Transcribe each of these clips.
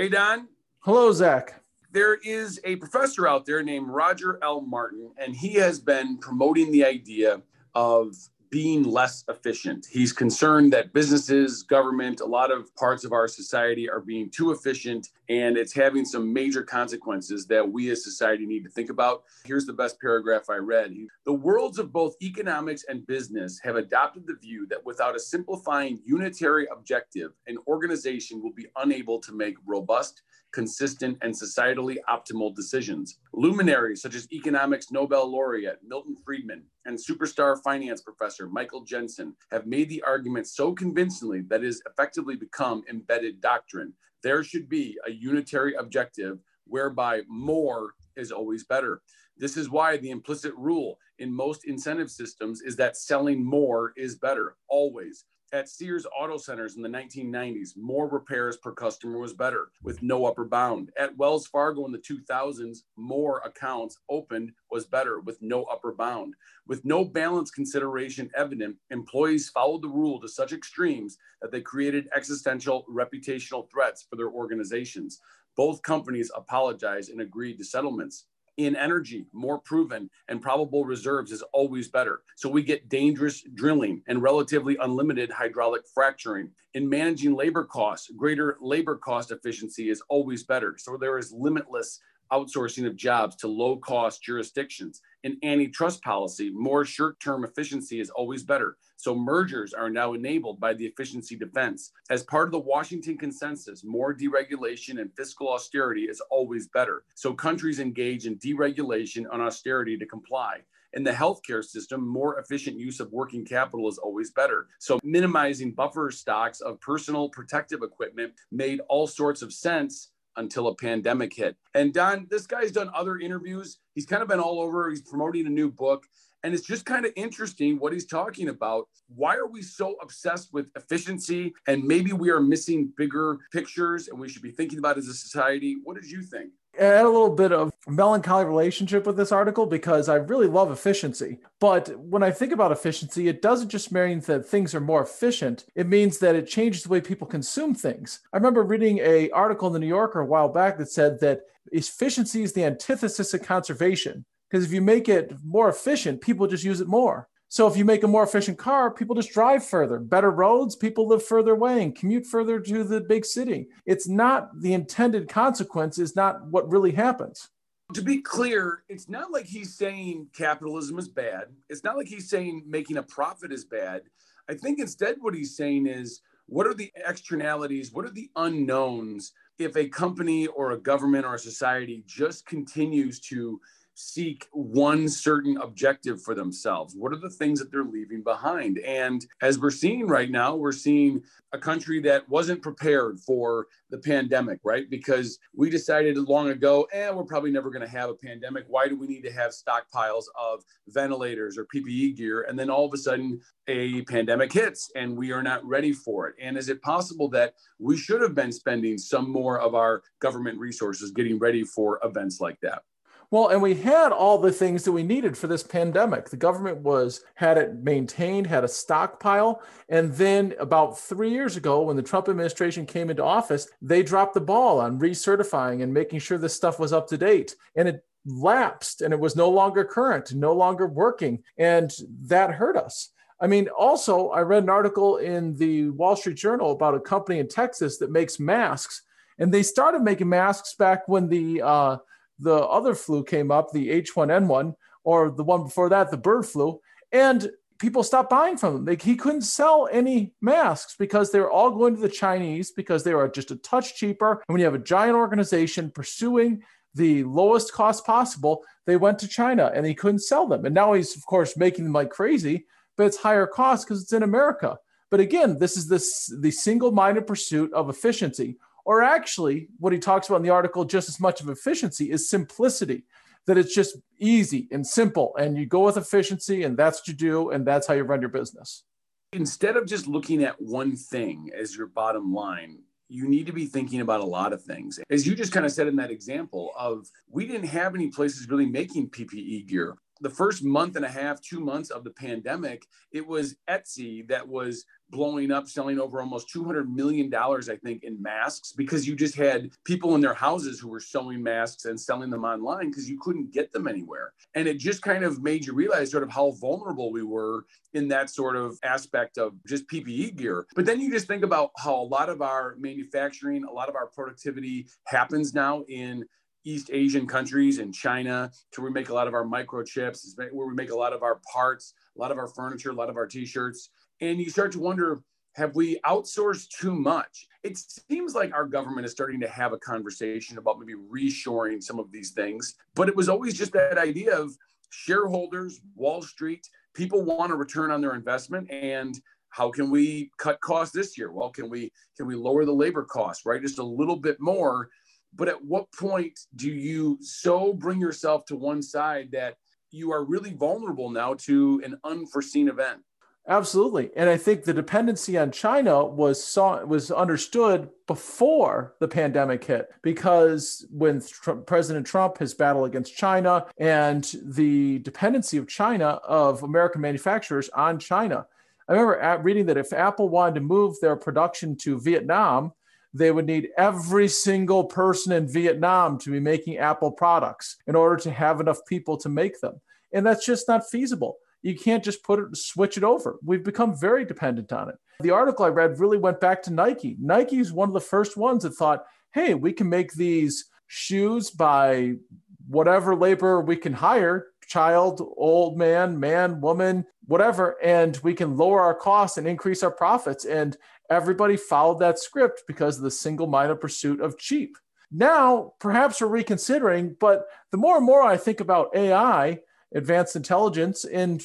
Hey, Don. Hello, Zach. There is a professor out there named Roger L. Martin, and he has been promoting the idea of being less efficient. He's concerned that businesses, government, a lot of parts of our society are being too efficient and it's having some major consequences that we as society need to think about. Here's the best paragraph I read. The worlds of both economics and business have adopted the view that without a simplifying unitary objective, an organization will be unable to make robust, consistent, and societally optimal decisions. Luminaries such as economics Nobel laureate Milton Friedman and superstar finance professor Michael Jensen have made the argument so convincingly that it has effectively become embedded doctrine. There should be a unitary objective whereby more is always better. This is why the implicit rule in most incentive systems is that selling more is better, always. At Sears Auto Centers in the 1990s, more repairs per customer was better with no upper bound. At Wells Fargo in the 2000s, more accounts opened was better with no upper bound. With no balance consideration evident, employees followed the rule to such extremes that they created existential reputational threats for their organizations. Both companies apologized and agreed to settlements in energy, more proven and probable reserves is always better. So we get dangerous drilling and relatively unlimited hydraulic fracturing. In managing labor costs, greater labor cost efficiency is always better. So there is limitless outsourcing of jobs to low cost jurisdictions. In antitrust policy, more short term efficiency is always better. So mergers are now enabled by the efficiency defense. As part of the Washington consensus, more deregulation and fiscal austerity is always better. So countries engage in deregulation and austerity to comply. In the healthcare system, more efficient use of working capital is always better. So, minimizing buffer stocks of personal protective equipment made all sorts of sense until a pandemic hit. And Don, this guy's done other interviews. He's kind of been all over. He's promoting a new book. And it's just kind of interesting what he's talking about. Why are we so obsessed with efficiency? And maybe we are missing bigger pictures and we should be thinking about as a society. What did you think? I had a little bit of melancholy relationship with this article because I really love efficiency. But when I think about efficiency, it doesn't just mean that things are more efficient. It means that it changes the way people consume things. I remember reading a article in the New Yorker a while back that said that efficiency is the antithesis of conservation. Because if you make it more efficient, people just use it more. So if you make a more efficient car, people just drive further. Better roads, people live further away and commute further to the big city. It's not the intended consequence, is not what really happens. To be clear, it's not like he's saying capitalism is bad. It's not like he's saying making a profit is bad. I think instead what he's saying is what are the externalities? What are the unknowns if a company or a government or a society just continues to seek one certain objective for themselves? What are the things that they're leaving behind? And as we're seeing right now, we're seeing a country that wasn't prepared for the pandemic, right? Because we decided long ago, eh, we're probably never going to have a pandemic. Why do we need to have stockpiles of ventilators or PPE gear? And then all of a sudden, a pandemic hits and we are not ready for it. And is it possible that we should have been spending some more of our government resources getting ready for events like that? Well, and we had all the things that we needed for this pandemic. The government was had it maintained, had a stockpile, and then about 3 years ago when the Trump administration came into office, they dropped the ball on recertifying and making sure this stuff was up to date. And it lapsed and it was no longer current, no longer working, and that hurt us. I mean, also, I read an article in the Wall Street Journal about a company in Texas that makes masks, and they started making masks back when the uh, the other flu came up, the H1N1, or the one before that, the bird flu, and people stopped buying from them. Like he couldn't sell any masks because they were all going to the Chinese because they were just a touch cheaper. And when you have a giant organization pursuing the lowest cost possible, they went to China and he couldn't sell them. And now he's, of course, making them like crazy, but it's higher cost because it's in America. But again, this is this the single-minded pursuit of efficiency. Or actually, what he talks about in the article, just as much of efficiency, is simplicity. That it's just easy and simple, and you go with efficiency, and that's what you do, and that's how you run your business. Instead of just looking at one thing as your bottom line, you need to be thinking about a lot of things. As you just kind of said in that example of we didn't have any places really making PPE gear the first month and a half, two months of the pandemic, it was Etsy that was blowing up, selling over almost $200 million, I think, in masks because you just had people in their houses who were sewing masks and selling them online because you couldn't get them anywhere. And it just kind of made you realize sort of how vulnerable we were in that sort of aspect of just PPE gear. But then you just think about how a lot of our manufacturing, a lot of our productivity happens now in East Asian countries and China, to where we make a lot of our microchips, where we make a lot of our parts, a lot of our furniture, a lot of our t-shirts. And you start to wonder, have we outsourced too much? It seems like our government is starting to have a conversation about maybe reshoring some of these things, but it was always just that idea of shareholders, Wall Street, people want a return on their investment and how can we cut costs this year? Well, can we can we lower the labor costs, right? Just a little bit more but at what point do you so bring yourself to one side that you are really vulnerable now to an unforeseen event? Absolutely. And I think the dependency on China was saw, was understood before the pandemic hit because when President Trump his battle against China and the dependency of China of American manufacturers on China. I remember reading that if Apple wanted to move their production to Vietnam, they would need every single person in Vietnam to be making Apple products in order to have enough people to make them. And that's just not feasible. You can't just put it, switch it over. We've become very dependent on it. The article I read really went back to Nike. Nike is one of the first ones that thought, hey, we can make these shoes by whatever labor we can hire child, old man, man, woman, whatever, and we can lower our costs and increase our profits. And everybody followed that script because of the single minded pursuit of cheap. Now, perhaps we're reconsidering, but the more and more I think about AI, advanced intelligence, and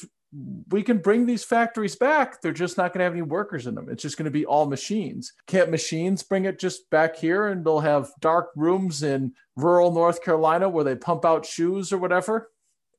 we can bring these factories back. They're just not going to have any workers in them. It's just going to be all machines. Can't machines bring it just back here and they'll have dark rooms in rural North Carolina where they pump out shoes or whatever?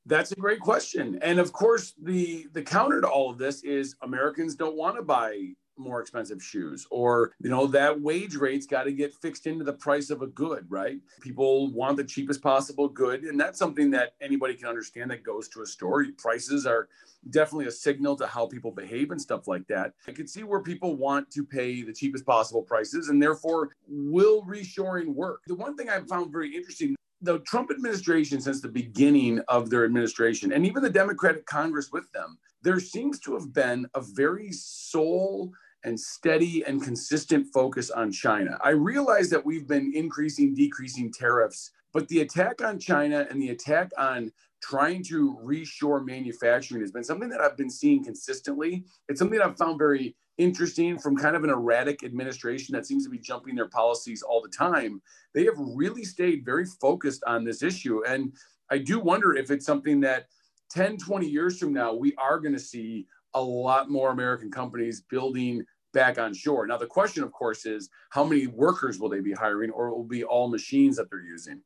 That's a great question. And of course, the the counter to all of this is Americans don't want to buy more expensive shoes or you know that wage rate's got to get fixed into the price of a good right? People want the cheapest possible good and that's something that anybody can understand that goes to a store. Prices are definitely a signal to how people behave and stuff like that. I can see where people want to pay the cheapest possible prices and therefore will reshoring work. The one thing i found very interesting the Trump administration, since the beginning of their administration, and even the Democratic Congress with them, there seems to have been a very sole and steady and consistent focus on China. I realize that we've been increasing, decreasing tariffs, but the attack on China and the attack on trying to reshore manufacturing has been something that I've been seeing consistently. It's something I've found very interesting from kind of an erratic administration that seems to be jumping their policies all the time. They have really stayed very focused on this issue. And I do wonder if it's something that 10, 20 years from now, we are going to see a lot more American companies building back on shore. Now, the question, of course, is how many workers will they be hiring, or it will be all machines that they're using?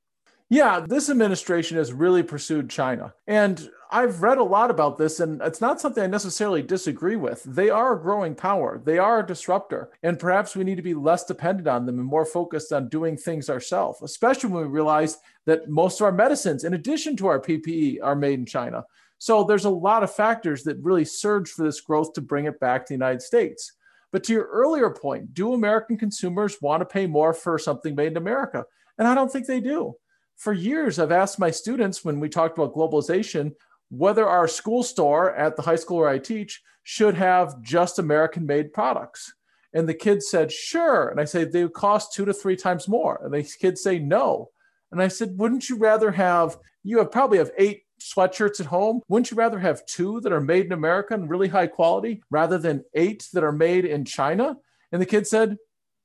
Yeah, this administration has really pursued China. And I've read a lot about this, and it's not something I necessarily disagree with. They are a growing power, they are a disruptor. And perhaps we need to be less dependent on them and more focused on doing things ourselves, especially when we realize that most of our medicines, in addition to our PPE, are made in China. So there's a lot of factors that really surge for this growth to bring it back to the United States. But to your earlier point, do American consumers want to pay more for something made in America? And I don't think they do. For years, I've asked my students when we talked about globalization whether our school store at the high school where I teach should have just American made products. And the kids said, sure. And I say, they would cost two to three times more. And the kids say, no. And I said, wouldn't you rather have, you have probably have eight sweatshirts at home, wouldn't you rather have two that are made in America and really high quality rather than eight that are made in China? And the kid said,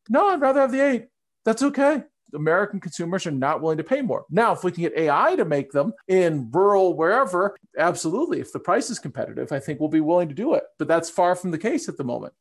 No, I'd rather have the eight. That's okay. American consumers are not willing to pay more. Now, if we can get AI to make them in rural wherever, absolutely. If the price is competitive, I think we'll be willing to do it. But that's far from the case at the moment.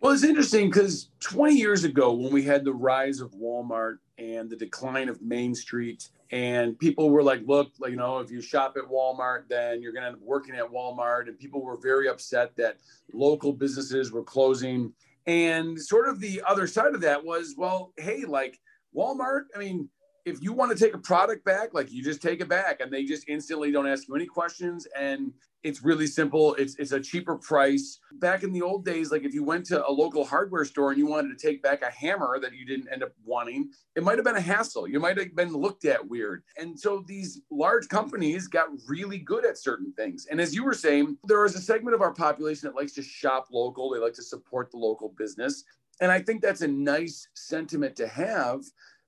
Well, it's interesting because 20 years ago, when we had the rise of Walmart and the decline of Main Street, and people were like, look, you know, if you shop at Walmart, then you're going to end up working at Walmart. And people were very upset that local businesses were closing. And sort of the other side of that was, well, hey, like Walmart, I mean, if you want to take a product back, like you just take it back and they just instantly don't ask you any questions. And it's really simple. It's, it's a cheaper price. Back in the old days, like if you went to a local hardware store and you wanted to take back a hammer that you didn't end up wanting, it might have been a hassle. You might have been looked at weird. And so these large companies got really good at certain things. And as you were saying, there is a segment of our population that likes to shop local. They like to support the local business. And I think that's a nice sentiment to have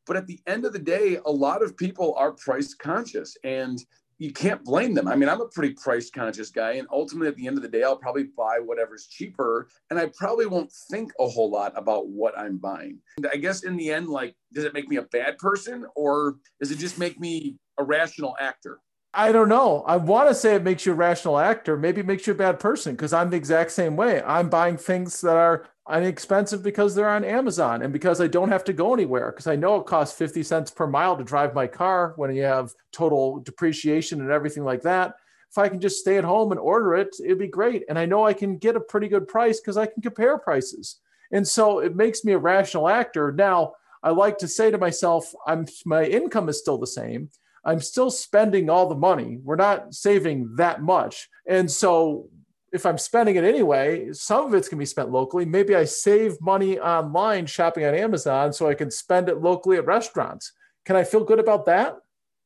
but at the end of the day, a lot of people are price conscious and you can't blame them. I mean, I'm a pretty price conscious guy. And ultimately, at the end of the day, I'll probably buy whatever's cheaper. And I probably won't think a whole lot about what I'm buying. And I guess in the end, like, does it make me a bad person or does it just make me a rational actor? I don't know. I want to say it makes you a rational actor. Maybe it makes you a bad person because I'm the exact same way. I'm buying things that are inexpensive because they're on Amazon and because I don't have to go anywhere because I know it costs 50 cents per mile to drive my car when you have total depreciation and everything like that. If I can just stay at home and order it, it'd be great. And I know I can get a pretty good price because I can compare prices. And so it makes me a rational actor. Now, I like to say to myself, I'm my income is still the same. I'm still spending all the money. We're not saving that much. And so if I'm spending it anyway, some of it's going to be spent locally. Maybe I save money online shopping on Amazon so I can spend it locally at restaurants. Can I feel good about that?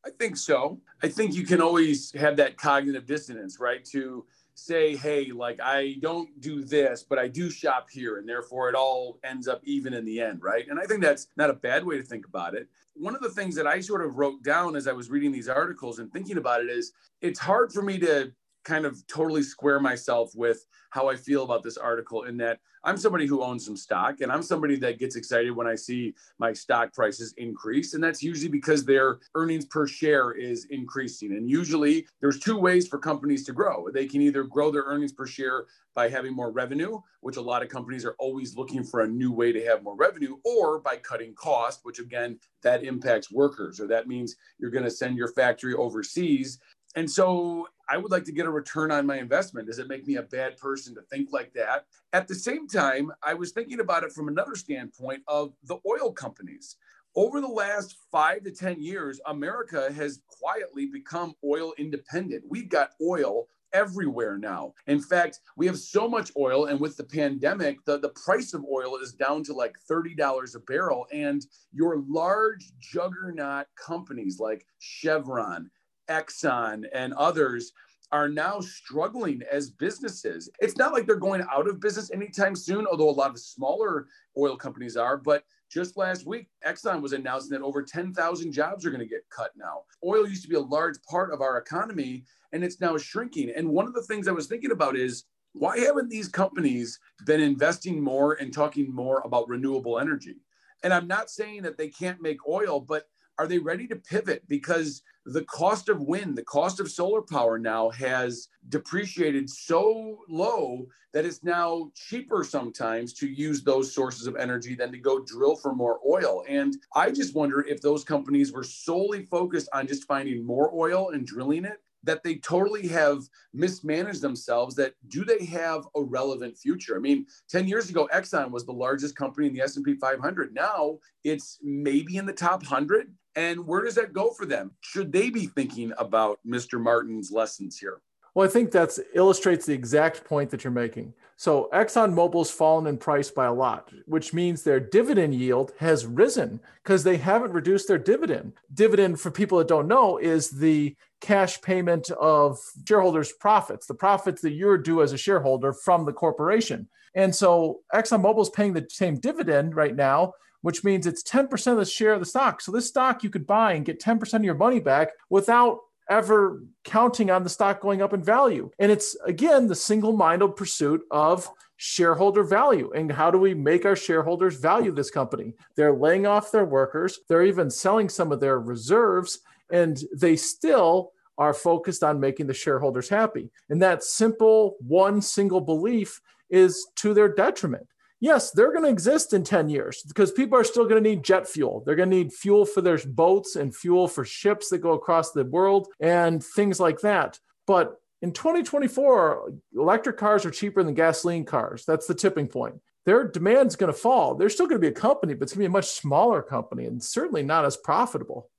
I think so. I think you can always have that cognitive dissonance, right? To say, hey, like I don't do this, but I do shop here, and therefore it all ends up even in the end, right? And I think that's not a bad way to think about it one of the things that I sort of wrote down as I was reading these articles and thinking about it is it's hard for me to kind of totally square myself with how I feel about this article in that I'm somebody who owns some stock and I'm somebody that gets excited when I see my stock prices increase. And that's usually because their earnings per share is increasing. And usually there's two ways for companies to grow. They can either grow their earnings per share by having more revenue, which a lot of companies are always looking for a new way to have more revenue, or by cutting cost, which again, that impacts workers, or that means you're going to send your factory overseas and so I would like to get a return on my investment. Does it make me a bad person to think like that? At the same time, I was thinking about it from another standpoint of the oil companies. Over the last five to 10 years, America has quietly become oil independent. We've got oil everywhere now. In fact, we have so much oil, and with the pandemic, the, the price of oil is down to like $30 a barrel. And your large juggernaut companies like Chevron, Exxon, and others are now struggling as businesses. It's not like they're going out of business anytime soon, although a lot of smaller oil companies are. But just last week, Exxon was announcing that over 10,000 jobs are going to get cut now. Oil used to be a large part of our economy, and it's now shrinking. And one of the things I was thinking about is why haven't these companies been investing more and talking more about renewable energy? And I'm not saying that they can't make oil, but are they ready to pivot? Because the cost of wind, the cost of solar power now has depreciated so low that it's now cheaper sometimes to use those sources of energy than to go drill for more oil. And I just wonder if those companies were solely focused on just finding more oil and drilling it that they totally have mismanaged themselves that do they have a relevant future i mean 10 years ago exxon was the largest company in the s&p 500 now it's maybe in the top 100 and where does that go for them? Should they be thinking about Mr. Martin's lessons here? Well, I think that illustrates the exact point that you're making. So ExxonMobil's fallen in price by a lot, which means their dividend yield has risen because they haven't reduced their dividend. Dividend, for people that don't know, is the cash payment of shareholders' profits, the profits that you're due as a shareholder from the corporation. And so ExxonMobil is paying the same dividend right now, which means it's 10% of the share of the stock. So this stock you could buy and get 10% of your money back without ever counting on the stock going up in value. And it's again the single minded pursuit of shareholder value. And how do we make our shareholders value this company? They're laying off their workers, they're even selling some of their reserves, and they still are focused on making the shareholders happy. And that simple one single belief is to their detriment yes, they're going to exist in 10 years because people are still going to need jet fuel. They're going to need fuel for their boats and fuel for ships that go across the world and things like that. But in 2024, electric cars are cheaper than gasoline cars. That's the tipping point. Their demand is going to fall. They're still going to be a company, but it's going to be a much smaller company and certainly not as profitable.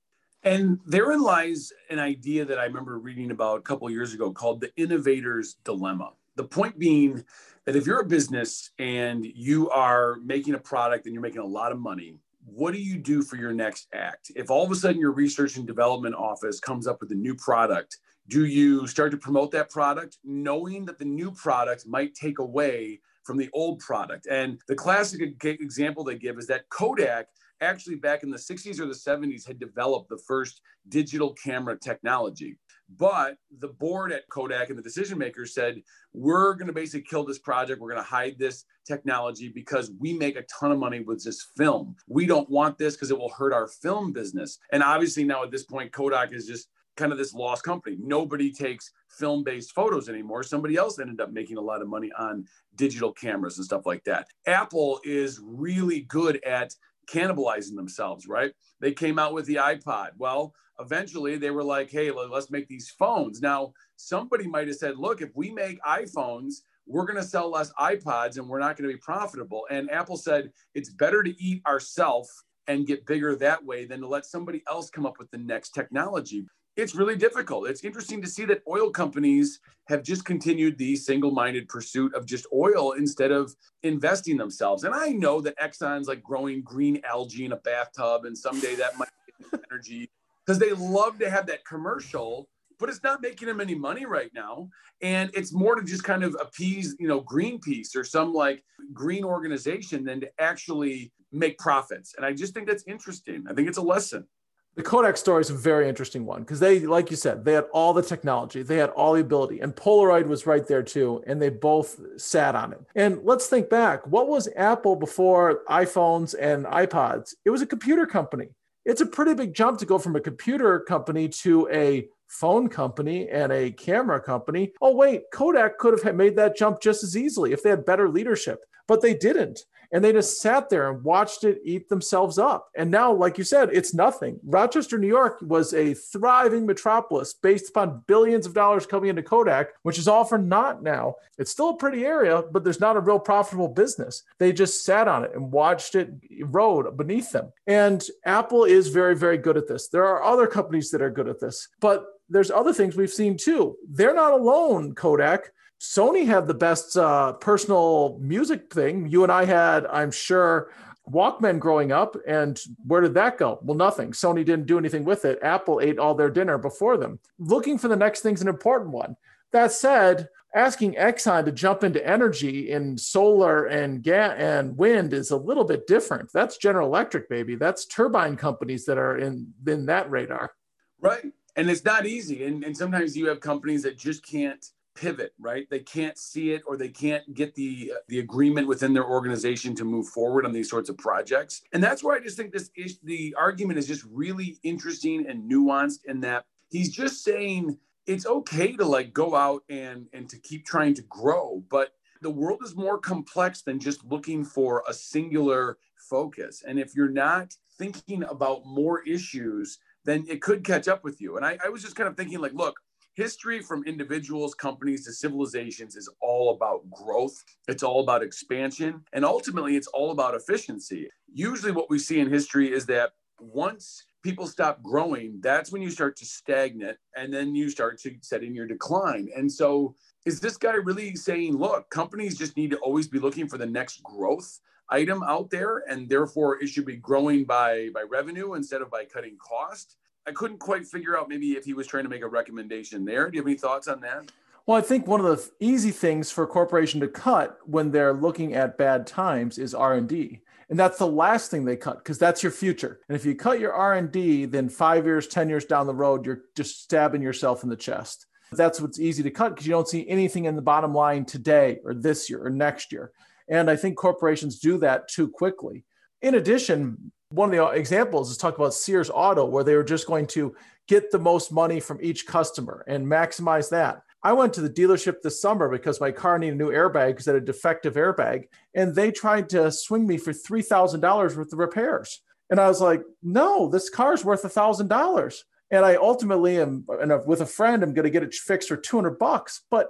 And therein lies an idea that I remember reading about a couple years ago called the innovator's dilemma. The point being that if you're a business and you are making a product and you're making a lot of money, what do you do for your next act? If all of a sudden your research and development office comes up with a new product, do you start to promote that product knowing that the new product might take away from the old product? And the classic example they give is that Kodak actually back in the 60s or the 70s had developed the first digital camera technology. But the board at Kodak and the decision makers said, we're going to basically kill this project. We're going to hide this technology because we make a ton of money with this film. We don't want this because it will hurt our film business. And obviously, now at this point, Kodak is just kind of this lost company. Nobody takes film based photos anymore. Somebody else ended up making a lot of money on digital cameras and stuff like that. Apple is really good at cannibalizing themselves, right? They came out with the iPod. Well, eventually they were like, hey, let's make these phones. Now, somebody might have said, look, if we make iPhones, we're going to sell less iPods and we're not going to be profitable. And Apple said, it's better to eat ourselves and get bigger that way than to let somebody else come up with the next technology it's really difficult. It's interesting to see that oil companies have just continued the single minded pursuit of just oil instead of investing themselves. And I know that Exxon's like growing green algae in a bathtub, and someday that might be energy because they love to have that commercial. But it's not making them any money right now, and it's more to just kind of appease, you know, Greenpeace or some like green organization than to actually make profits. And I just think that's interesting. I think it's a lesson the Kodak story is a very interesting one because they, like you said, they had all the technology, they had all the ability, and Polaroid was right there too, and they both sat on it. And let's think back what was Apple before iPhones and iPods? It was a computer company. It's a pretty big jump to go from a computer company to a phone company and a camera company. Oh, wait, Kodak could have made that jump just as easily if they had better leadership, but they didn't and they just sat there and watched it eat themselves up. And now, like you said, it's nothing. Rochester, New York was a thriving metropolis based upon billions of dollars coming into Kodak, which is all for naught now. It's still a pretty area, but there's not a real profitable business. They just sat on it and watched it erode beneath them. And Apple is very, very good at this. There are other companies that are good at this, but there's other things we've seen too. They're not alone, Kodak. Sony had the best uh, personal music thing. You and I had, I'm sure, Walkman growing up. And where did that go? Well, nothing. Sony didn't do anything with it. Apple ate all their dinner before them. Looking for the next thing's an important one. That said, asking Exxon to jump into energy in solar and gas and wind is a little bit different. That's General Electric, baby. That's turbine companies that are in in that radar. Right. And it's not easy. And, and sometimes you have companies that just can't pivot right? They can't see it or they can't get the the agreement within their organization to move forward on these sorts of projects. And that's why i just think this is the argument is just really interesting and nuanced in that he's just saying it's okay to like go out and and to keep trying to grow but the world is more complex than just looking for a singular focus. And if you're not thinking about more issues then it could catch up with you. And I, I was just kind of thinking like look history from individuals, companies to civilizations is all about growth. It's all about expansion. And ultimately, it's all about efficiency. Usually, what we see in history is that once people stop growing, that's when you start to stagnate and then you start to set in your decline. And so, is this guy really saying, look, companies just need to always be looking for the next growth? item out there and therefore it should be growing by by revenue instead of by cutting cost I couldn't quite figure out maybe if he was trying to make a recommendation there. Do you have any thoughts on that? Well, I think one of the easy things for a corporation to cut when they're looking at bad times is R&D. And that's the last thing they cut because that's your future. And if you cut your R&D, then 5 years, 10 years down the road, you're just stabbing yourself in the chest. That's what's easy to cut because you don't see anything in the bottom line today or this year or next year. And I think corporations do that too quickly. In addition, one of the examples is talk about Sears Auto, where they were just going to get the most money from each customer and maximize that. I went to the dealership this summer because my car needed a new airbag because it had a defective airbag, and they tried to swing me for three thousand dollars worth of repairs. And I was like, "No, this car is worth a thousand dollars." And I ultimately am, and with a friend, I'm going to get it fixed for two hundred bucks. But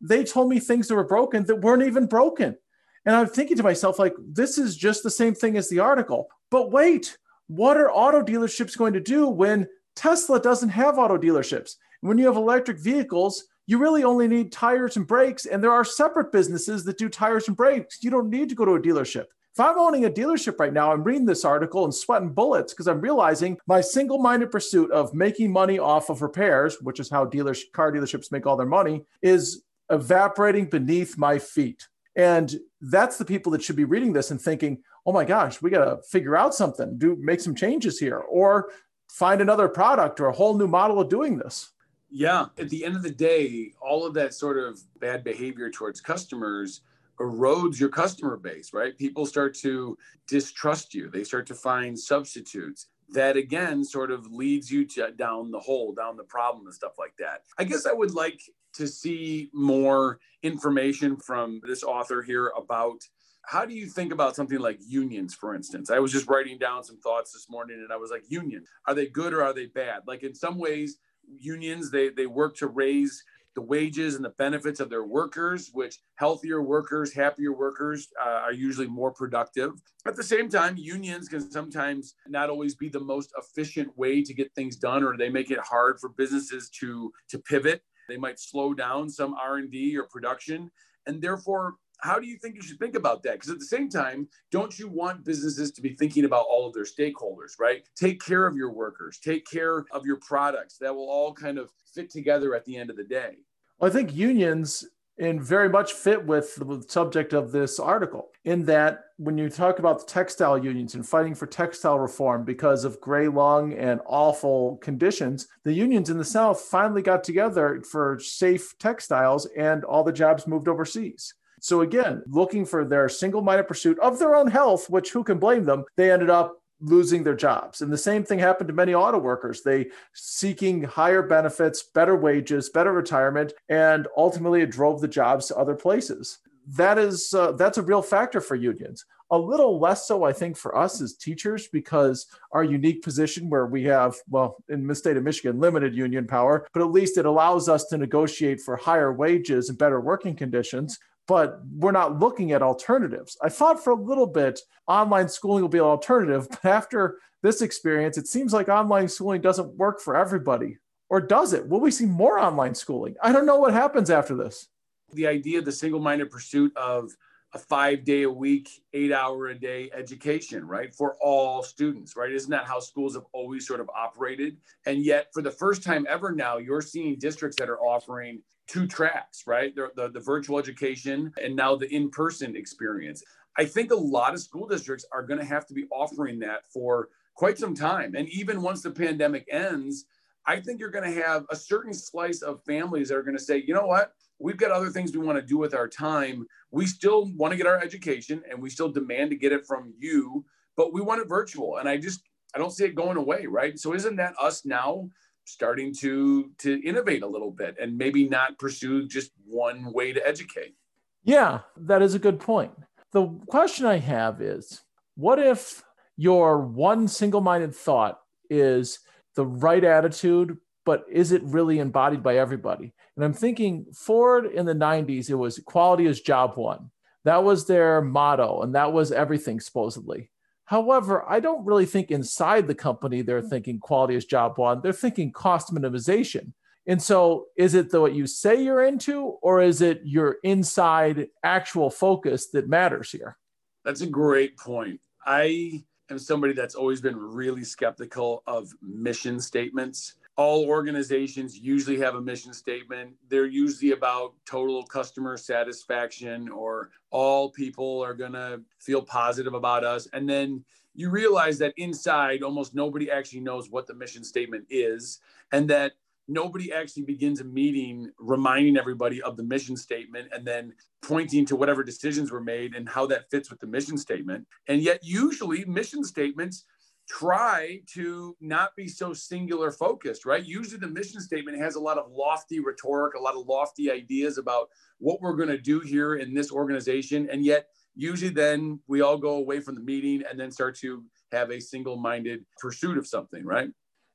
they told me things that were broken that weren't even broken. And I'm thinking to myself, like, this is just the same thing as the article. But wait, what are auto dealerships going to do when Tesla doesn't have auto dealerships. When you have electric vehicles, you really only need tires and brakes, and there are separate businesses that do tires and brakes. You don't need to go to a dealership. If I'm owning a dealership right now, I'm reading this article and sweating bullets because I'm realizing my single minded pursuit of making money off of repairs, which is how dealers, car dealerships make all their money, is evaporating beneath my feet. And that's the people that should be reading this and thinking, oh my gosh, we got to figure out something, do make some changes here, or find another product or a whole new model of doing this. Yeah. At the end of the day, all of that sort of bad behavior towards customers erodes your customer base, right? People start to distrust you. They start to find substitutes. That again sort of leads you to down the hole, down the problem, and stuff like that. I guess I would like to see more information from this author here about how do you think about something like unions, for instance? I was just writing down some thoughts this morning and I was like, unions, are they good or are they bad? Like in some ways, unions, they, they work to raise the wages and the benefits of their workers, which healthier workers, happier workers uh, are usually more productive. At the same time, unions can sometimes not always be the most efficient way to get things done, or they make it hard for businesses to to pivot. They might slow down some R and D or production, and therefore how do you think you should think about that? Because at the same time, don't you want businesses to be thinking about all of their stakeholders, right? Take care of your workers, take care of your products. That will all kind of fit together at the end of the day. Well, I think unions and very much fit with the subject of this article in that when you talk about the textile unions and fighting for textile reform because of gray lung and awful conditions the unions in the south finally got together for safe textiles and all the jobs moved overseas so again, looking for their single-minded pursuit of their own health, which who can blame them? They ended up losing their jobs. And the same thing happened to many auto workers. They seeking higher benefits, better wages, better retirement, and ultimately it drove the jobs to other places. That is uh, that's a real factor for unions. A little less so, I think, for us as teachers because our unique position where we have, well, in the state of Michigan, limited union power, but at least it allows us to negotiate for higher wages and better working conditions but we're not looking at alternatives. I thought for a little bit online schooling will be an alternative, but after this experience, it seems like online schooling doesn't work for everybody. Or does it? Will we see more online schooling? I don't know what happens after this. The idea, the single minded pursuit of a five day a week, eight hour a day education, right? For all students, right? Isn't that how schools have always sort of operated? And yet, for the first time ever now, you're seeing districts that are offering two tracks, right? The, the, the virtual education and now the in person experience. I think a lot of school districts are going to have to be offering that for quite some time. And even once the pandemic ends, I think you're going to have a certain slice of families that are going to say, you know what? We've got other things we want to do with our time. We still want to get our education and we still demand to get it from you, but we want it virtual. And I just, I don't see it going away, right? So isn't that us now starting to to innovate a little bit and maybe not pursue just one way to educate. Yeah that is a good point. The question i have is what if your one single-minded thought is the right attitude but is it really embodied by everybody? And i'm thinking ford in the 90s it was quality is job one. That was their motto and that was everything supposedly However, I don't really think inside the company they're mm. thinking quality is job one. They're thinking cost minimization. And so, is it the what you say you're into, or is it your inside actual focus that matters here? That's a great point. I am somebody that's always been really skeptical of mission statements all organizations usually have a mission statement. They're usually about total customer satisfaction or all people are going to feel positive about us. And then you realize that inside, almost nobody actually knows what the mission statement is, and that nobody actually begins a meeting reminding everybody of the mission statement and then pointing to whatever decisions were made and how that fits with the mission statement. And yet, usually, mission statements try to not be so singular focused, right? Usually the mission statement has a lot of lofty rhetoric, a lot of lofty ideas about what we're going to do here in this organization. And yet, usually then we all go away from the meeting and then start to have a single minded pursuit of something, right?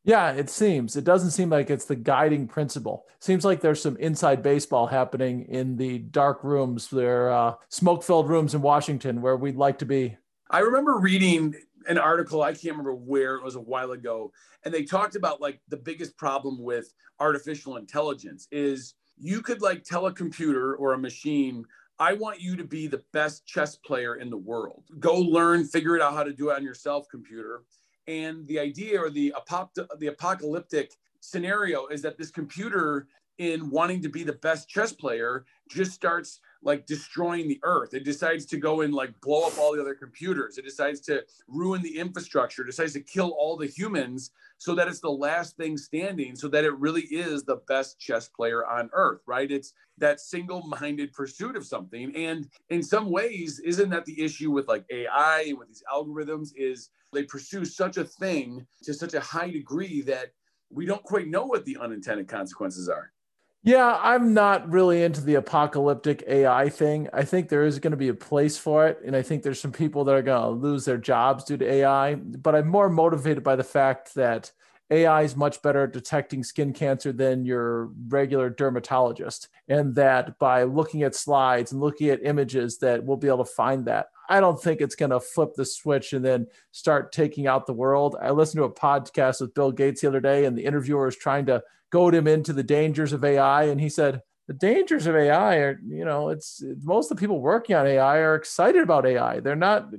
Yeah, it seems. It doesn't seem like it's the guiding principle. Seems like there's some inside baseball happening in the dark rooms, there uh, smoke filled rooms in Washington where we'd like to be. I remember reading an article i can't remember where it was a while ago and they talked about like the biggest problem with artificial intelligence is you could like tell a computer or a machine I want you to be the best chess player in the world. Go learn, figure it out how to do it on yourself, computer. And the idea or the, apop- the apocalyptic scenario is that this computer, in wanting to be the best chess player, just starts like destroying the earth. It decides to go and like blow up all the other computers. It decides to ruin the infrastructure, it decides to kill all the humans so that it's the last thing standing, so that it really is the best chess player on earth, right? It's that single minded pursuit of something. And in some ways, isn't that the issue with like AI and with these algorithms? Is they pursue such a thing to such a high degree that we don't quite know what the unintended consequences are. Yeah, I'm not really into the apocalyptic AI thing. I think there is going to be a place for it. And I think there's some people that are going to lose their jobs due to AI. But I'm more motivated by the fact that AI is much better at detecting skin cancer than your regular dermatologist. And that by looking at slides and looking at images, that we'll be able to find that. I don't think it's going to flip the switch and then start taking out the world. I listened to a podcast with Bill Gates the other day, and the interviewer is trying to goad him into the dangers of AI. And he said, the dangers of AI are, you know, it's most of the people working on AI are excited about AI. They're not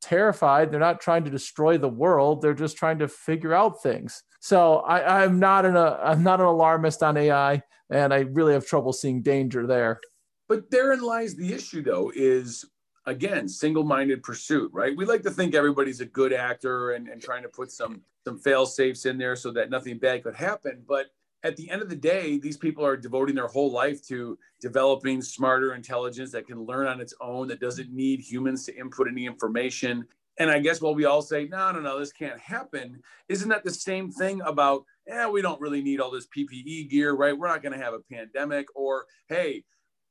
terrified. They're not trying to destroy the world. They're just trying to figure out things. So I, I'm not an a, I'm not an alarmist on AI, and I really have trouble seeing danger there. But therein lies the issue, though, is again single-minded pursuit, right? We like to think everybody's a good actor and, and trying to put some some fail safes in there so that nothing bad could happen. But at the end of the day, these people are devoting their whole life to developing smarter intelligence that can learn on its own, that doesn't need humans to input any information. And I guess while we all say, no, no, no, this can't happen, isn't that the same thing about, yeah, we don't really need all this PPE gear, right? We're not going to have a pandemic, or hey,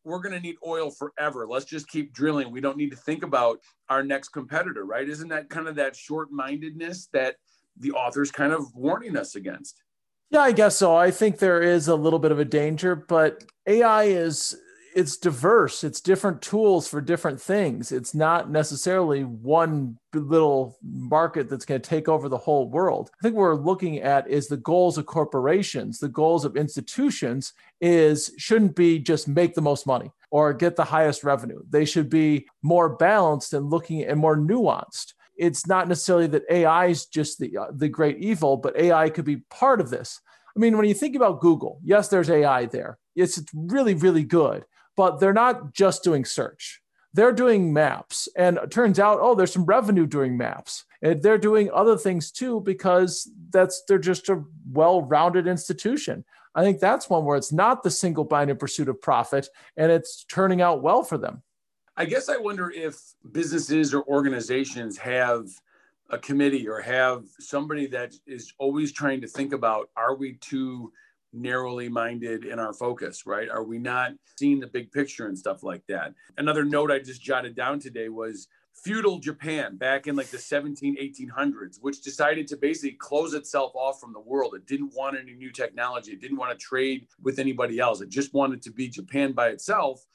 we're going to need oil forever. Let's just keep drilling. We don't need to think about our next competitor, right? Isn't that kind of that short mindedness that the author's kind of warning us against? Yeah, I guess so. I think there is a little bit of a danger, but AI is it's diverse. It's different tools for different things. It's not necessarily one little market that's going to take over the whole world. I think what we're looking at is the goals of corporations, the goals of institutions is shouldn't be just make the most money or get the highest revenue. They should be more balanced and looking and more nuanced it's not necessarily that AI is just the uh, the great evil, but AI could be part of this. I mean, when you think about Google, yes, there's AI there. It's really really good, but they're not just doing search. They're doing maps, and it turns out, oh, there's some revenue doing maps, and they're doing other things too because that's they're just a well-rounded institution. I think that's one where it's not the single-minded pursuit of profit, and it's turning out well for them. I guess I wonder if businesses or organizations have a committee or have somebody that is always trying to think about are we too narrowly minded in our focus, right? Are we not seeing the big picture and stuff like that? Another note I just jotted down today was feudal Japan back in like the 17, 1800s, which decided to basically close itself off from the world. It didn't want any new technology. It didn't want to trade with anybody else. It just wanted to be Japan by itself.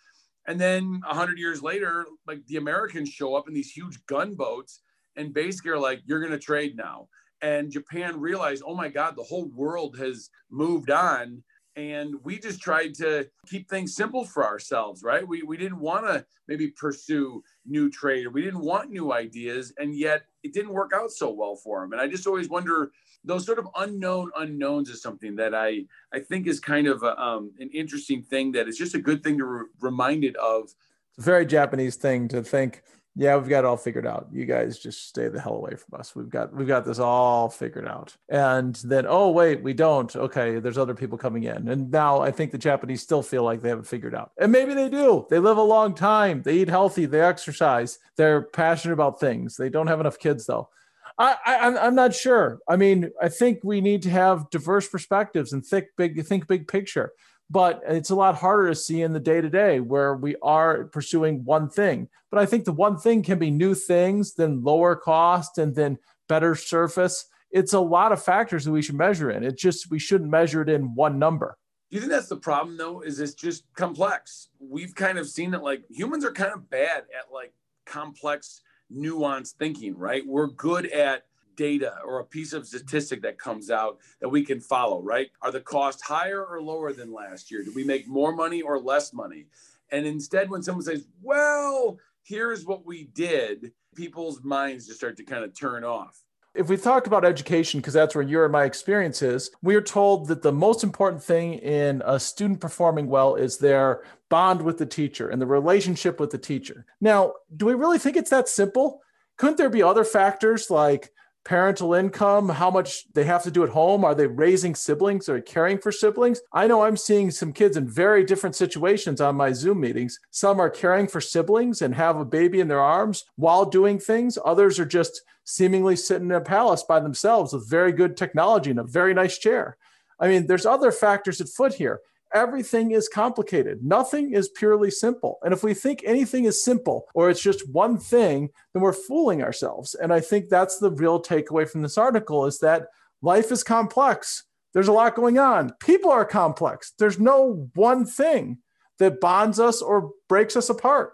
And then a hundred years later, like the Americans show up in these huge gunboats and basically are like, you're going to trade now. And Japan realized, oh my God, the whole world has moved on. And we just tried to keep things simple for ourselves, right? We, we didn't want to maybe pursue new trade or we didn't want new ideas. And yet it didn't work out so well for them. And I just always wonder those sort of unknown unknowns is something that I I think is kind of a, um, an interesting thing that is just a good thing to re- reminded of. It's a very Japanese thing to think. Yeah, we've got it all figured out. You guys just stay the hell away from us. We've got we've got this all figured out. And then, oh wait, we don't. Okay, there's other people coming in. And now I think the Japanese still feel like they haven't figured out. And maybe they do. They live a long time. They eat healthy. They exercise. They're passionate about things. They don't have enough kids though. I, I am not sure. I mean, I think we need to have diverse perspectives and think big, think big picture. But it's a lot harder to see in the day to day where we are pursuing one thing. But I think the one thing can be new things, then lower cost, and then better surface. It's a lot of factors that we should measure in. It's just we shouldn't measure it in one number. Do you think that's the problem though? Is it's just complex? We've kind of seen that like humans are kind of bad at like complex nuanced thinking, right? We're good at data or a piece of statistic that comes out that we can follow, right? Are the costs higher or lower than last year? Do we make more money or less money? And instead, when someone says, well, here's what we did, people's minds just start to kind of turn off. If we talk about education, because that's where your and my experience is, we are told that the most important thing in a student performing well is their bond with the teacher and the relationship with the teacher. Now, do we really think it's that simple? Couldn't there be other factors like parental income, how much they have to do at home. Are they raising siblings or caring for siblings? I know I'm seeing some kids in very different situations on my Zoom meetings. Some are caring for siblings and have a baby in their arms while doing things. Others are just seemingly sitting in a palace by themselves with very good technology and a very nice chair. I mean, there's other factors at foot here everything is complicated. Nothing is purely simple. And if we think anything is simple or it's just one thing, then we're fooling ourselves. And I think that's the real takeaway from this article is that life is complex. There's a lot going on. People are complex. There's no one thing that bonds us or breaks us apart.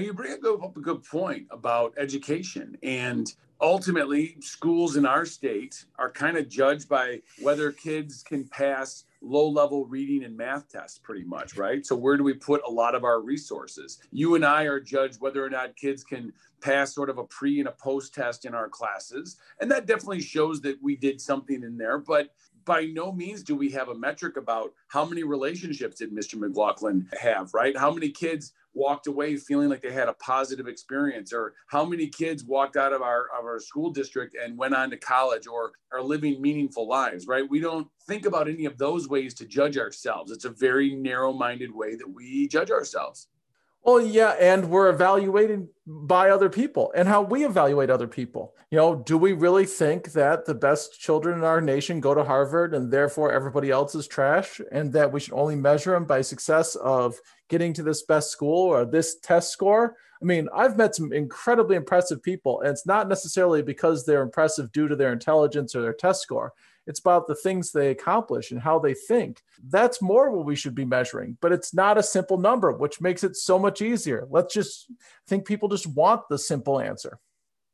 You bring up a good point about education. And ultimately, schools in our state are kind of judged by whether kids can pass low level reading and math tests, pretty much, right? So, where do we put a lot of our resources? You and I are judged whether or not kids can pass sort of a pre and a post test in our classes. And that definitely shows that we did something in there. But by no means do we have a metric about how many relationships did Mr. McLaughlin have, right? How many kids walked away feeling like they had a positive experience or how many kids walked out of our of our school district and went on to college or are living meaningful lives right? We don't think about any of those ways to judge ourselves. It's a very narrow-minded way that we judge ourselves well, yeah, and we're evaluated by other people and how we evaluate other people. You know, do we really think that the best children in our nation go to Harvard and therefore everybody else is trash and that we should only measure them by success of getting to this best school or this test score? I mean, I've met some incredibly impressive people, and it's not necessarily because they're impressive due to their intelligence or their test score. It's about the things they accomplish and how they think. That's more what we should be measuring, but it's not a simple number, which makes it so much easier. Let's just think people just want the simple answer.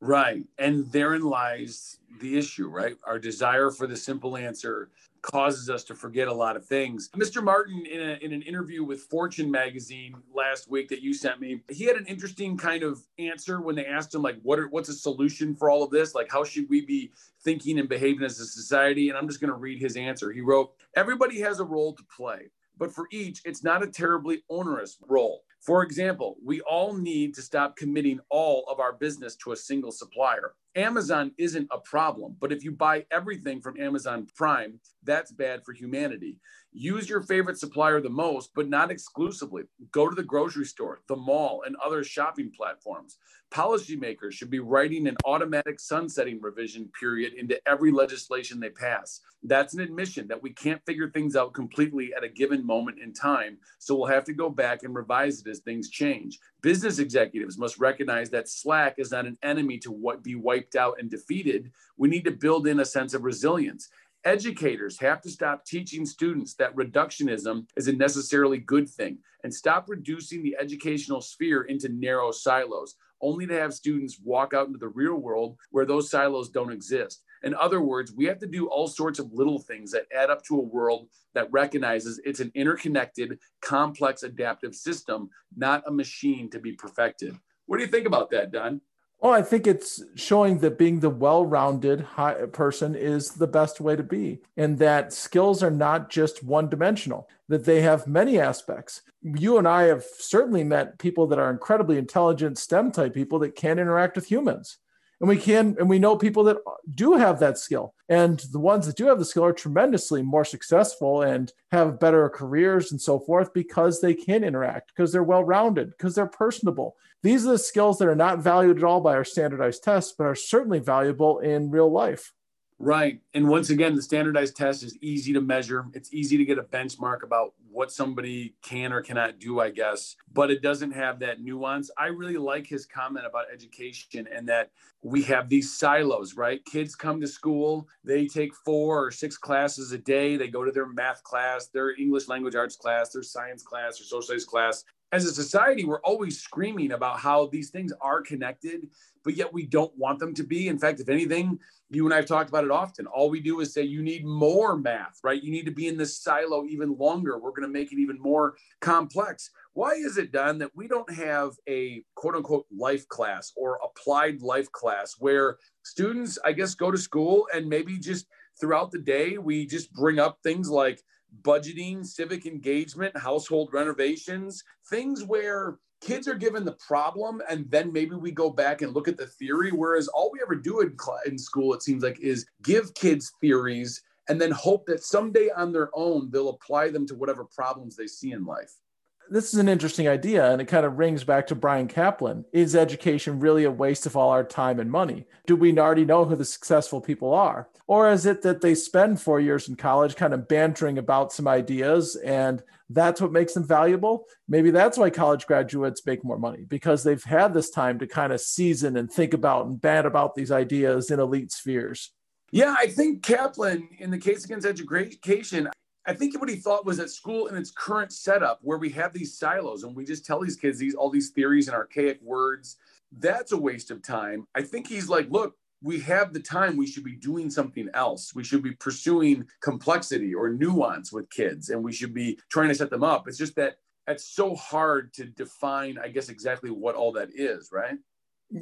Right. And therein lies the issue, right? Our desire for the simple answer causes us to forget a lot of things. Mr. Martin, in, a, in an interview with Fortune magazine last week that you sent me, he had an interesting kind of answer when they asked him, like, what are, what's a solution for all of this? Like, how should we be thinking and behaving as a society? And I'm just going to read his answer. He wrote, Everybody has a role to play, but for each, it's not a terribly onerous role. For example, we all need to stop committing all of our business to a single supplier. Amazon isn't a problem, but if you buy everything from Amazon Prime, that's bad for humanity. Use your favorite supplier the most, but not exclusively. Go to the grocery store, the mall, and other shopping platforms. Policymakers should be writing an automatic sunsetting revision period into every legislation they pass. That's an admission that we can't figure things out completely at a given moment in time, so we'll have to go back and revise it as things change. Business executives must recognize that slack is not an enemy to what be wiped out and defeated. We need to build in a sense of resilience. Educators have to stop teaching students that reductionism is a necessarily good thing and stop reducing the educational sphere into narrow silos, only to have students walk out into the real world where those silos don't exist. In other words, we have to do all sorts of little things that add up to a world that recognizes it's an interconnected, complex, adaptive system, not a machine to be perfected. What do you think about that, Don? Well, I think it's showing that being the well rounded person is the best way to be, and that skills are not just one dimensional, that they have many aspects. You and I have certainly met people that are incredibly intelligent STEM type people that can interact with humans and we can and we know people that do have that skill. And the ones that do have the skill are tremendously more successful and have better careers and so forth because they can interact because they're well rounded because they're personable. These are the skills that are not valued at all by our standardized tests but are certainly valuable in real life Right. And once again, the standardized test is easy to measure. It's easy to get a benchmark about what somebody can or cannot do, I guess, but it doesn't have that nuance. I really like his comment about education and that we have these silos, right? Kids come to school, they take four or six classes a day. They go to their math class, their English language arts class, their science class, or social studies class as a society, we're always screaming about how these things are connected, but yet we don't want them to be. In fact, if anything, you and I have talked about it often. All we do is say you need more math, right? You need to be in this silo even longer. We're going to make it even more complex. Why is it, Don, that we don't have a quote unquote life class or applied life class where students, I guess, go to school and maybe just throughout the day, we just bring up things like budgeting, civic engagement, household renovations, things where kids are given the problem and then maybe we go back and look at the theory. Whereas all we ever do in, in school, it seems like, is give kids theories and then hope that someday on their own they'll apply them to whatever problems they see in life this is an interesting idea and it kind of rings back to Bryan Caplan. Is education really a waste of all our time and money? Do we already know who the successful people are? Or is it that they spend four years in college kind of bantering about some ideas and that's what makes them valuable? Maybe that's why college graduates make more money because they've had this time to kind of season and think about and bant about these ideas in elite spheres. Yeah, I think Caplan, in the case against education, I think what he thought was that school in its current setup, where we have these silos and we just tell these kids these all these theories and archaic words, that's a waste of time. I think he's like, look, we have the time. We should be doing something else. We should be pursuing complexity or nuance with kids, and we should be trying to set them up. It's just that it's so hard to define, I guess, exactly what all that is, right?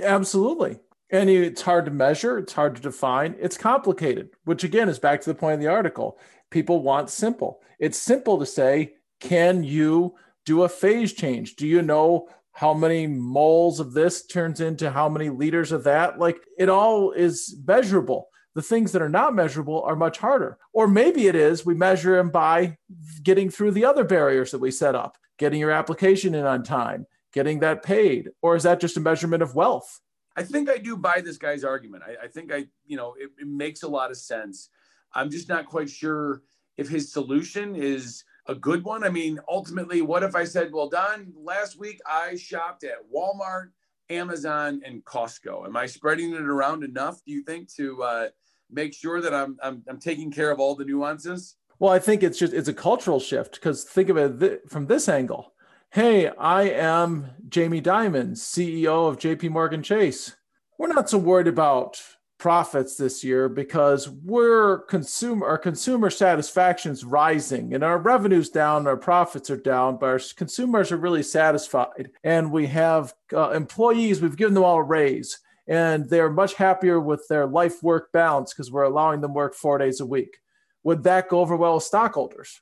Absolutely. And it's hard to measure, it's hard to define, it's complicated, which again is back to the point of the article people want simple. It's simple to say, can you do a phase change? Do you know how many moles of this turns into how many liters of that? Like it all is measurable. The things that are not measurable are much harder. Or maybe it is we measure them by getting through the other barriers that we set up, getting your application in on time, getting that paid. Or is that just a measurement of wealth? I think I do buy this guy's argument. I, I think I, you know, it, it makes a lot of sense. I'm just not quite sure if his solution is a good one. I mean, ultimately, what if I said, well, Don, last week I shopped at Walmart, Amazon, and Costco. Am I spreading it around enough, do you think, to uh, make sure that I'm, I'm, I'm taking care of all the nuances? Well, I think it's just it's a cultural shift because think of it th- from this angle. Hey, I am Jamie Dimon, CEO of JP Morgan Chase. We're not so worried about profits this year because we're consumer our consumer satisfaction is rising and our revenues down our profits are down but our consumers are really satisfied. And we have uh, employees we've given them all a raise and they're much happier with their life work balance because we're allowing them work four days a week. Would that go over well with stockholders?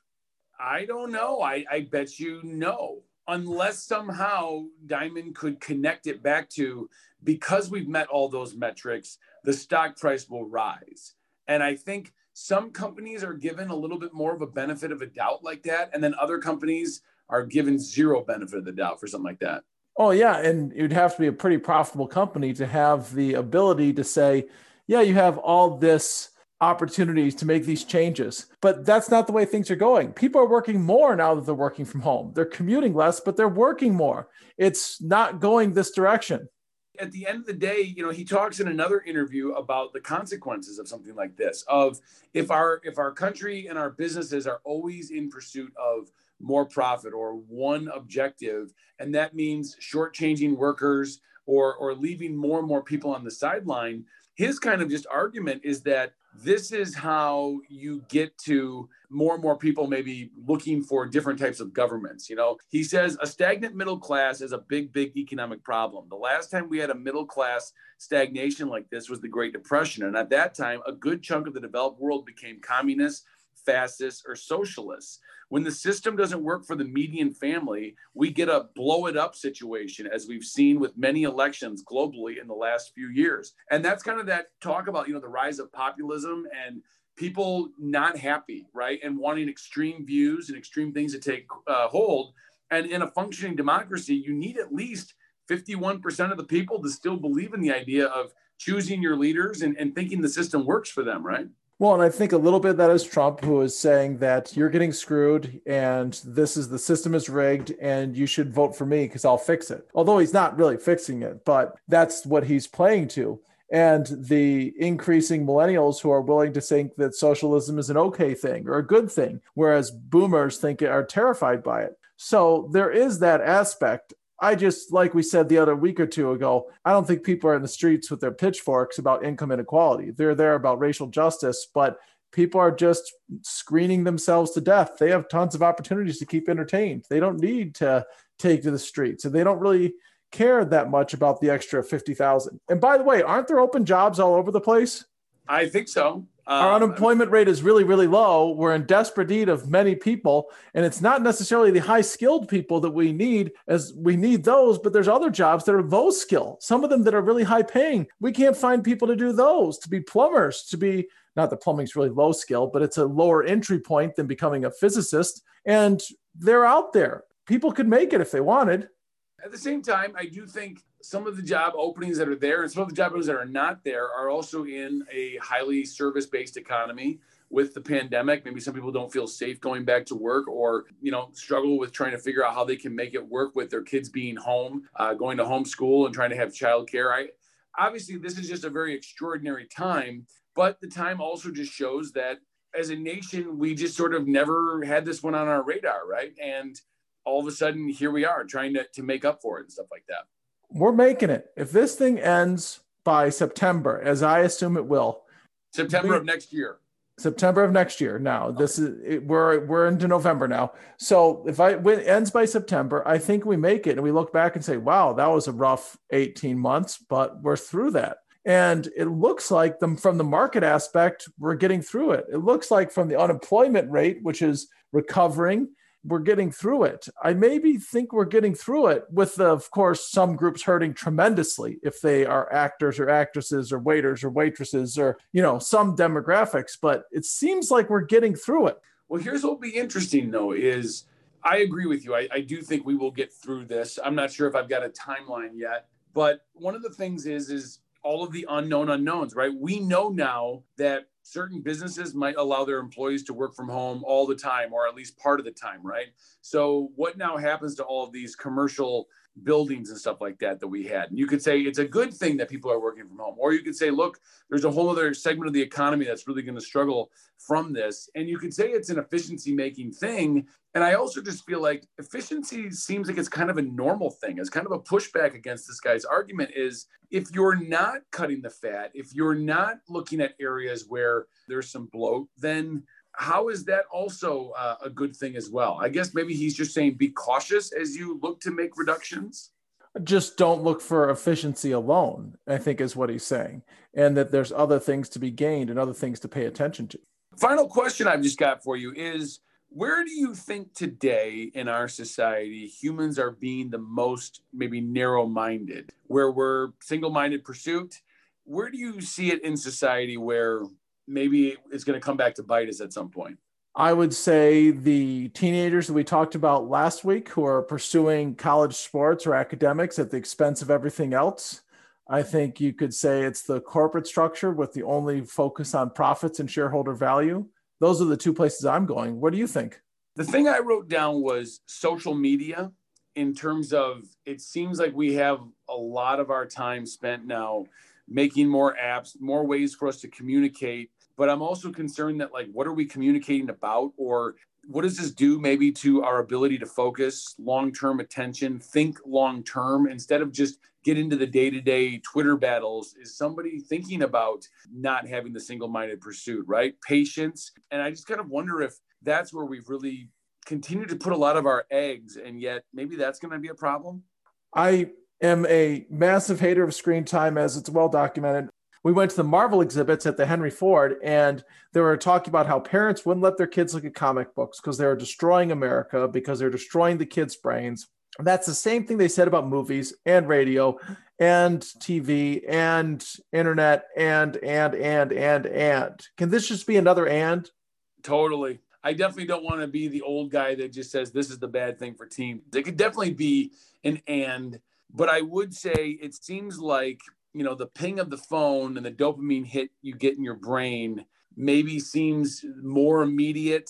I don't know. I, I bet you no unless somehow Dimon could connect it back to because we've met all those metrics the stock price will rise. And I think some companies are given a little bit more of a benefit of a doubt like that. And then other companies are given zero benefit of the doubt for something like that. Oh, yeah. And you'd have to be a pretty profitable company to have the ability to say, yeah, you have all this opportunities to make these changes. But that's not the way things are going. People are working more now that they're working from home. They're commuting less, but they're working more. It's not going this direction at the end of the day, you know, he talks in another interview about the consequences of something like this. Of if our if our country and our businesses are always in pursuit of more profit or one objective, and that means shortchanging workers or or leaving more and more people on the sideline. His kind of just argument is that this is how you get to more and more people maybe looking for different types of governments you know? He says a stagnant middle class is a big big economic problem. The last time we had a middle class stagnation like this was the great depression and at that time a good chunk of the developed world became communist fascists or socialists when the system doesn't work for the median family, we get a blow it up situation, as we've seen with many elections globally in the last few years. And that's kind of that talk about, you know, the rise of populism and people not happy, right? And wanting extreme views and extreme things to take uh, hold. And in a functioning democracy, you need at least 51% of the people to still believe in the idea of choosing your leaders and, and thinking the system works for them, right? Well, and I think a little bit that is Trump who is saying that you're getting screwed and this is the system is rigged and you should vote for me because I'll fix it. Although he's not really fixing it, but that's what he's playing to. And the increasing millennials who are willing to think that socialism is an okay thing or a good thing, whereas boomers think are terrified by it. So there is that aspect. I just, like we said the other week or two ago, I don't think people are in the streets with their pitchforks about income inequality. They're there about racial justice, but people are just screening themselves to death. They have tons of opportunities to keep entertained. They don't need to take to the streets, and they don't really care that much about the extra 50,000. And by the way, aren't there open jobs all over the place? I think so. Our um, unemployment rate is really, really low. We're in desperate need of many people, and it's not necessarily the high skilled people that we need, as we need those, but there's other jobs that are low skill, some of them that are really high paying. We can't find people to do those, to be plumbers, to be not that plumbing's really low skill, but it's a lower entry point than becoming a physicist. And they're out there. People could make it if they wanted. At the same time, I do think some of the job openings that are there and some of the job openings that are not there are also in a highly service based economy with the pandemic. Maybe some people don't feel safe going back to work or you know struggle with trying to figure out how they can make it work with their kids being home uh, going to homeschool and trying to have childcare. I obviously this is just a very extraordinary time but the time also just shows that as a nation we just sort of never had this one on our radar right? And all of a sudden here we are trying to, to make up for it and stuff like that we're making it. If this thing ends by September, as I assume it will, September we, of next year. September of next year. Now this is it, we're we're into November now. So if I when it ends by September, I think we make it, and we look back and say, "Wow, that was a rough 18 months," but we're through that. And it looks like them from the market aspect, we're getting through it. It looks like from the unemployment rate, which is recovering, we're getting through it. I maybe think we're getting through it with, of course, some groups hurting tremendously if they are actors or actresses or waiters or waitresses or, you know, some demographics, but it seems like we're getting through it. Well, here's what will be interesting though is I agree with you. I, I do think we will get through this. I'm not sure if I've got a timeline yet, but one of the things is, is all of the unknown unknowns, right? We know now that certain businesses might allow their employees to work from home all the time or at least part of the time right so what now happens to all of these commercial buildings and stuff like that that we had. And you could say it's a good thing that people are working from home. Or you could say, look, there's a whole other segment of the economy that's really going to struggle from this. And you could say it's an efficiency making thing. And I also just feel like efficiency seems like it's kind of a normal thing. It's kind of a pushback against this guy's argument is if you're not cutting the fat, if you're not looking at areas where there's some bloat, then how is that also uh, a good thing as well? I guess maybe he's just saying be cautious as you look to make reductions. Just don't look for efficiency alone, I think is what he's saying. And that there's other things to be gained and other things to pay attention to. Final question I've just got for you is where do you think today in our society humans are being the most maybe narrow minded, where we're single minded pursuit? Where do you see it in society where maybe it's going to come back to bite us at some point? I would say the teenagers that we talked about last week who are pursuing college sports or academics at the expense of everything else. I think you could say it's the corporate structure with the only focus on profits and shareholder value. Those are the two places I'm going. What do you think? The thing I wrote down was social media in terms of it seems like we have a lot of our time spent now making more apps, more ways for us to communicate but I'm also concerned that like what are we communicating about or what does this do maybe to our ability to focus long-term attention, think long-term instead of just get into the day-to-day Twitter battles? Is somebody thinking about not having the single-minded pursuit, right? Patience. And I just kind of wonder if that's where we've really continued to put a lot of our eggs and yet maybe that's going to be a problem. I am a massive hater of screen time as it's well documented we went to the Marvel exhibits at the Henry Ford, and they were talking about how parents wouldn't let their kids look at comic books because they were destroying America, because they're destroying the kids' brains. And that's the same thing they said about movies and radio and TV and internet and and and and and. Can this just be another and? Totally. I definitely don't want to be the old guy that just says this is the bad thing for teams. It could definitely be an and, but I would say it seems like you know the ping of the phone and the dopamine hit you get in your brain maybe seems more immediate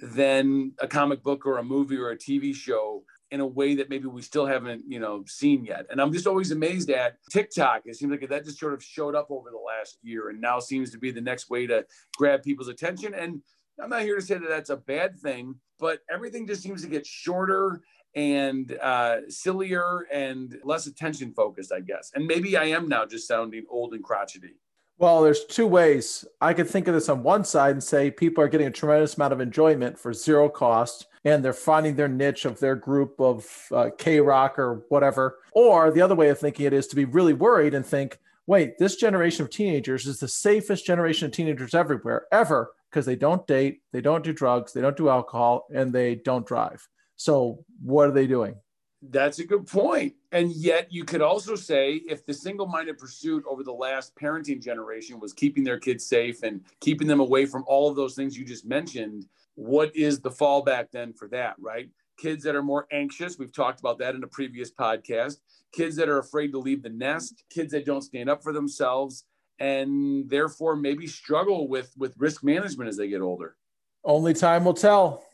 than a comic book or a movie or a TV show in a way that maybe we still haven't, you know, seen yet. And I'm just always amazed at TikTok. It seems like that just sort of showed up over the last year and now seems to be the next way to grab people's attention. And I'm not here to say that that's a bad thing, but everything just seems to get shorter and uh, sillier and less attention focused, I guess. And maybe I am now just sounding old and crotchety. Well, there's two ways. I could think of this on one side and say people are getting a tremendous amount of enjoyment for zero cost and they're finding their niche of their group of uh, K rock or whatever. Or the other way of thinking it is to be really worried and think, wait, this generation of teenagers is the safest generation of teenagers everywhere, ever, because they don't date, they don't do drugs, they don't do alcohol, and they don't drive. So what are they doing? That's a good point. And yet, you could also say if the single minded pursuit over the last parenting generation was keeping their kids safe and keeping them away from all of those things you just mentioned, what is the fallback then for that, right? Kids that are more anxious, we've talked about that in a previous podcast. Kids that are afraid to leave the nest, kids that don't stand up for themselves, and therefore maybe struggle with with risk management as they get older. Only time will tell.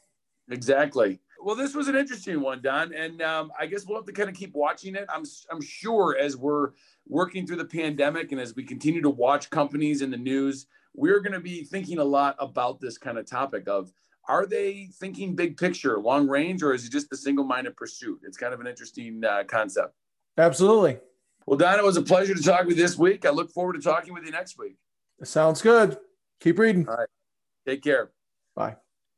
Exactly. Well, this was an interesting one, Don, and um, I guess we'll have to kind of keep watching it. I'm I'm sure as we're working through the pandemic and as we continue to watch companies in the news, we're going to be thinking a lot about this kind of topic of are they thinking big picture, long range, or is it just a single-minded pursuit? It's kind of an interesting uh, concept. Absolutely. Well, Don, it was a pleasure to talk with you this week. I look forward to talking with you next week. Sounds good. Keep reading. All right. Take care. Bye.